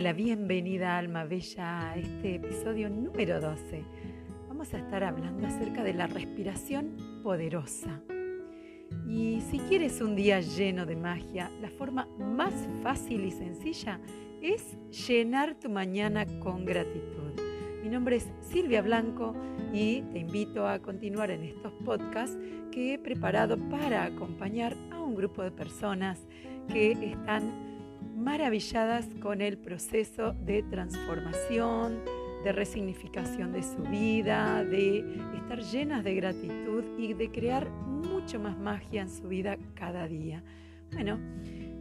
Hola, bienvenida Alma Bella a este episodio número 12. Vamos a estar hablando acerca de la respiración poderosa. Y si quieres un día lleno de magia, la forma más fácil y sencilla es llenar tu mañana con gratitud. Mi nombre es Silvia Blanco y te invito a continuar en estos podcasts que he preparado para acompañar a un grupo de personas que están maravilladas con el proceso de transformación, de resignificación de su vida, de estar llenas de gratitud y de crear mucho más magia en su vida cada día. Bueno,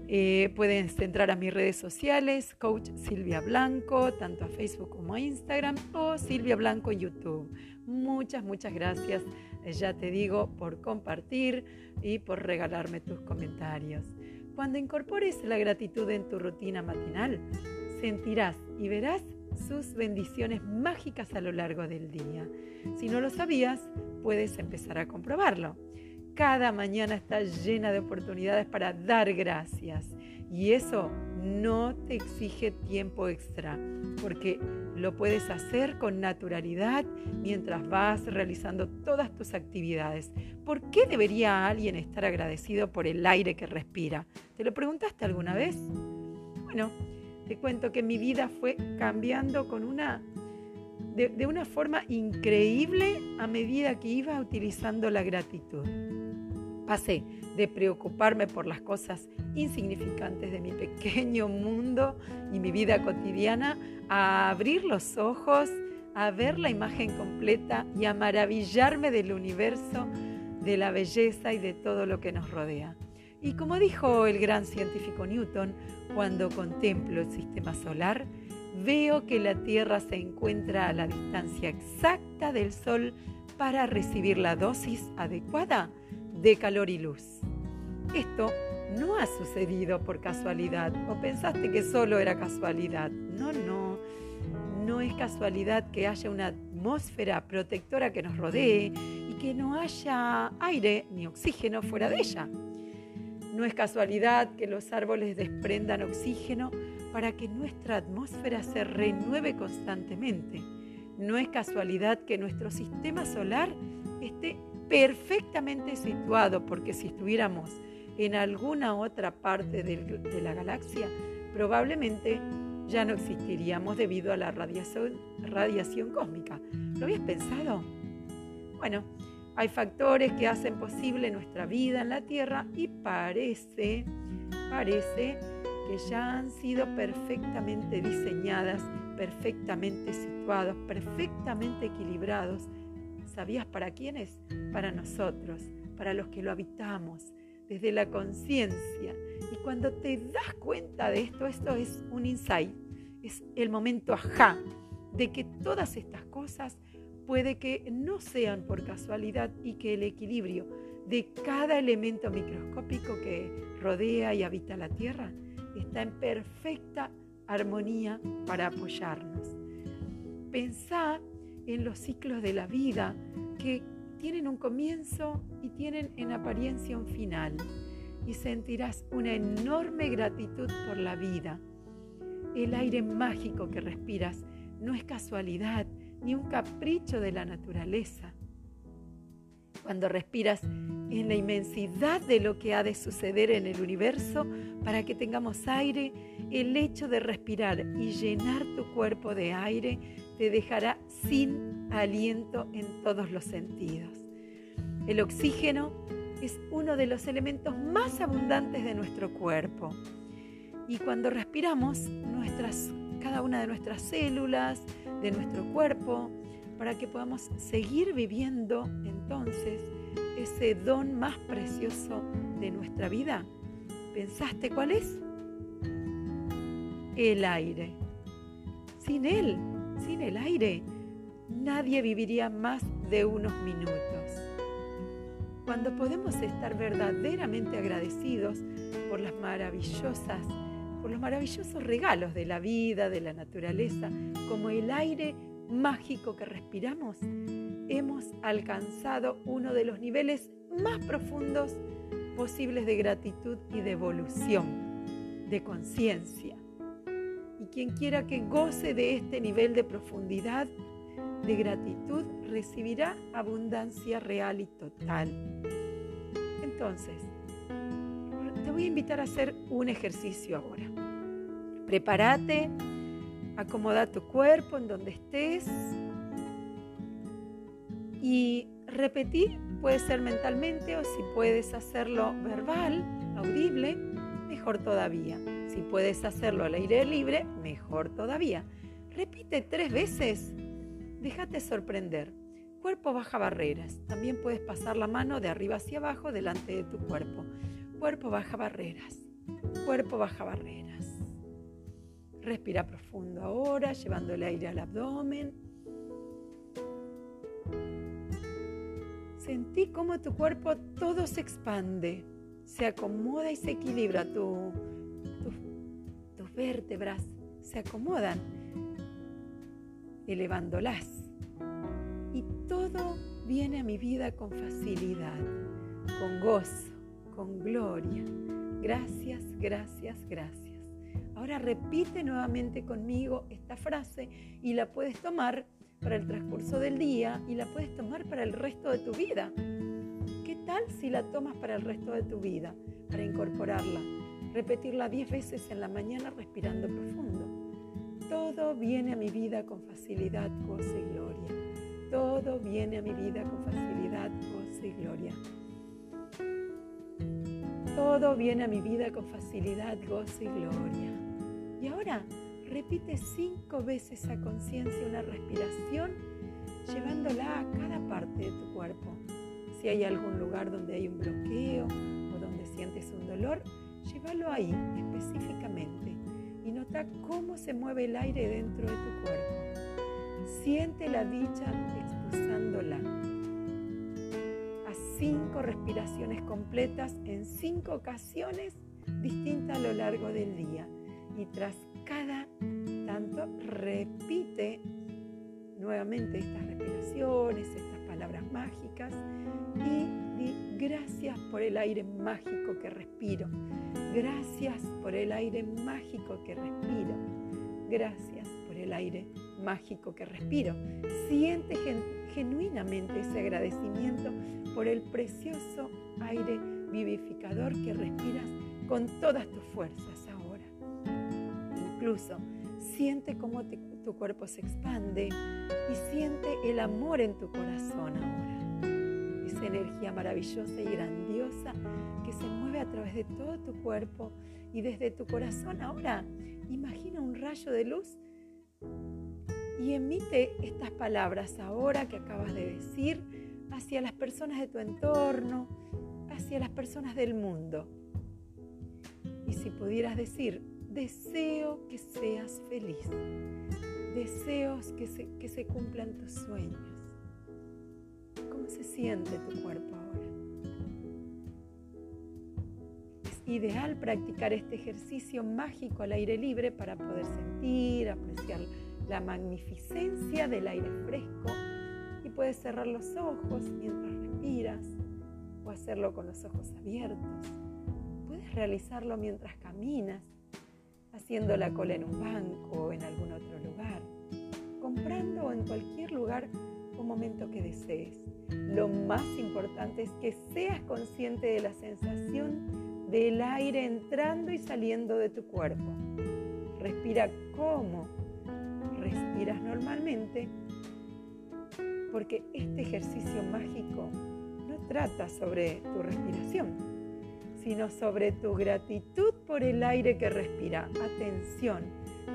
eh, pueden entrar a mis redes sociales, Coach Silvia Blanco, tanto a Facebook como a Instagram, o Silvia Blanco YouTube. Muchas, muchas gracias, eh, ya te digo, por compartir y por regalarme tus comentarios. Cuando incorpores la gratitud en tu rutina matinal, sentirás y verás sus bendiciones mágicas a lo largo del día. Si no lo sabías, puedes empezar a comprobarlo. Cada mañana está llena de oportunidades para dar gracias y eso no te exige tiempo extra, porque lo puedes hacer con naturalidad mientras vas realizando todas tus actividades. ¿Por qué debería alguien estar agradecido por el aire que respira? ¿Te lo preguntaste alguna vez? Bueno, te cuento que mi vida fue cambiando con una de, de una forma increíble a medida que iba utilizando la gratitud. Pasé de preocuparme por las cosas insignificantes de mi pequeño mundo y mi vida cotidiana a abrir los ojos, a ver la imagen completa y a maravillarme del universo, de la belleza y de todo lo que nos rodea. Y como dijo el gran científico Newton, cuando contemplo el sistema solar, veo que la Tierra se encuentra a la distancia exacta del Sol para recibir la dosis adecuada de calor y luz. Esto no ha sucedido por casualidad o pensaste que solo era casualidad. No, no. No es casualidad que haya una atmósfera protectora que nos rodee y que no haya aire ni oxígeno fuera de ella. No es casualidad que los árboles desprendan oxígeno para que nuestra atmósfera se renueve constantemente. No es casualidad que nuestro sistema solar esté perfectamente situado, porque si estuviéramos en alguna otra parte de la galaxia, probablemente ya no existiríamos debido a la radiación, radiación cósmica. ¿Lo habías pensado? Bueno, hay factores que hacen posible nuestra vida en la Tierra y parece, parece que ya han sido perfectamente diseñadas, perfectamente situados, perfectamente equilibrados ¿Sabías para quiénes? Para nosotros, para los que lo habitamos, desde la conciencia. Y cuando te das cuenta de esto, esto es un insight, es el momento ajá de que todas estas cosas puede que no sean por casualidad y que el equilibrio de cada elemento microscópico que rodea y habita la Tierra está en perfecta armonía para apoyarnos. Pensá en los ciclos de la vida que tienen un comienzo y tienen en apariencia un final. Y sentirás una enorme gratitud por la vida. El aire mágico que respiras no es casualidad ni un capricho de la naturaleza. Cuando respiras en la inmensidad de lo que ha de suceder en el universo para que tengamos aire, el hecho de respirar y llenar tu cuerpo de aire te dejará sin aliento en todos los sentidos. El oxígeno es uno de los elementos más abundantes de nuestro cuerpo. Y cuando respiramos, nuestras, cada una de nuestras células, de nuestro cuerpo, para que podamos seguir viviendo entonces ese don más precioso de nuestra vida. ¿Pensaste cuál es? El aire. Sin él sin el aire, nadie viviría más de unos minutos. Cuando podemos estar verdaderamente agradecidos por las maravillosas, por los maravillosos regalos de la vida, de la naturaleza, como el aire mágico que respiramos, hemos alcanzado uno de los niveles más profundos posibles de gratitud y de evolución, de conciencia. ¿Y quien quiera que goce de este nivel de profundidad, de gratitud, recibirá abundancia real y total. Entonces, te voy a invitar a hacer un ejercicio ahora. Prepárate, acomoda tu cuerpo en donde estés y repetir, puede ser mentalmente o si puedes hacerlo verbal, audible, mejor todavía. Si puedes hacerlo al aire libre, mejor todavía. Repite tres veces. Déjate sorprender. Cuerpo baja barreras. También puedes pasar la mano de arriba hacia abajo delante de tu cuerpo. Cuerpo baja barreras. Cuerpo baja barreras. Respira profundo ahora, llevando el aire al abdomen. Sentí cómo tu cuerpo todo se expande, se acomoda y se equilibra. tus vértebras se acomodan, elevándolas. Y todo viene a mi vida con facilidad, con gozo, con gloria. Gracias, gracias, gracias. Ahora repite nuevamente conmigo esta frase y la puedes tomar para el transcurso del día y la puedes tomar para el resto de tu vida. ¿Qué tal si la tomas para el resto de tu vida, para incorporarla? Repetirla diez veces en la mañana respirando profundo. Todo viene a mi vida con facilidad, gozo y gloria. Todo viene a mi vida con facilidad, gozo y gloria. Todo viene a mi vida con facilidad, gozo y gloria. Y ahora Repite cinco veces a conciencia una respiración, llevándola a cada parte de tu cuerpo. Si hay algún lugar donde hay un bloqueo o donde sientes un dolor, llévalo ahí específicamente cómo se mueve el aire dentro de tu cuerpo. Siente la dicha expulsándola. A cinco respiraciones completas en cinco ocasiones distintas a lo largo del día. Y tras cada tanto repite nuevamente estas respiraciones, estas palabras mágicas y gracias por el aire mágico que respiro. Gracias por el aire mágico que respiro. Gracias por el aire mágico que respiro. Siente genuinamente ese agradecimiento por el precioso aire vivificador que respiras con todas tus fuerzas incluso siente cómo tu cuerpo se expande y siente el amor en tu corazón ahora. Esa energía maravillosa y grandiosa que se mueve a través de todo tu cuerpo y desde tu corazón ahora. Imagina un rayo de luz y emite estas palabras ahora que acabas de decir hacia las personas de tu entorno, hacia las personas del mundo. Y si pudieras decir, Deseo que seas feliz. Deseos que se, que se cumplan tus sueños. ¿Cómo se siente tu cuerpo ahora? Es ideal practicar este ejercicio mágico al aire libre para poder sentir, apreciar la magnificencia del aire fresco y puedes cerrar los ojos mientras respiras o hacerlo con los ojos abiertos. Puedes realizarlo mientras caminas haciendo la cola en un banco o en algún otro lugar, comprando o en cualquier lugar o momento que desees. Lo más importante es que seas consciente de la sensación del aire entrando y saliendo de tu cuerpo. Respira como respiras normalmente, porque este ejercicio mágico no trata sobre tu respiración, sino sobre tu gratitud por el aire que respira. Atención,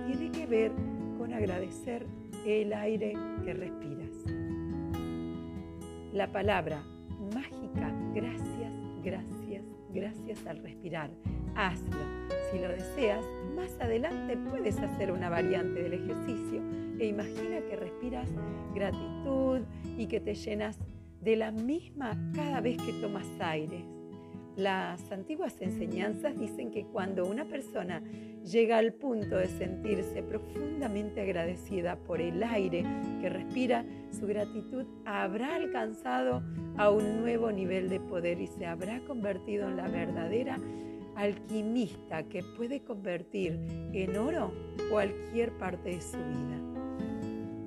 tiene que ver con agradecer el aire que respiras. La palabra mágica, gracias, gracias, gracias al respirar. Hazlo. Si lo deseas, más adelante puedes hacer una variante del ejercicio e imagina que respiras gratitud y que te llenas de la misma cada vez que tomas aire. Las antiguas enseñanzas dicen que cuando una persona llega al punto de sentirse profundamente agradecida por el aire que respira, su gratitud habrá alcanzado a un nuevo nivel de poder y se habrá convertido en la verdadera alquimista que puede convertir en oro cualquier parte de su vida.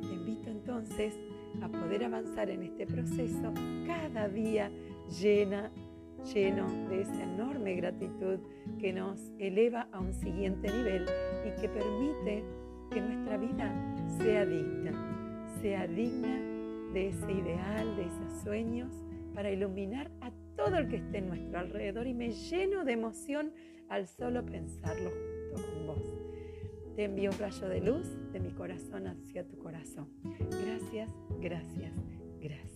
Te invito entonces a poder avanzar en este proceso cada día llena, lleno de esa enorme gratitud que nos eleva a un siguiente nivel y que permite que nuestra vida sea digna, sea digna de ese ideal, de esos sueños, para iluminar a todo el que esté en nuestro alrededor y me lleno de emoción al solo pensarlo junto con vos. Te envío un rayo de luz de mi corazón hacia tu corazón. Gracias, gracias, gracias.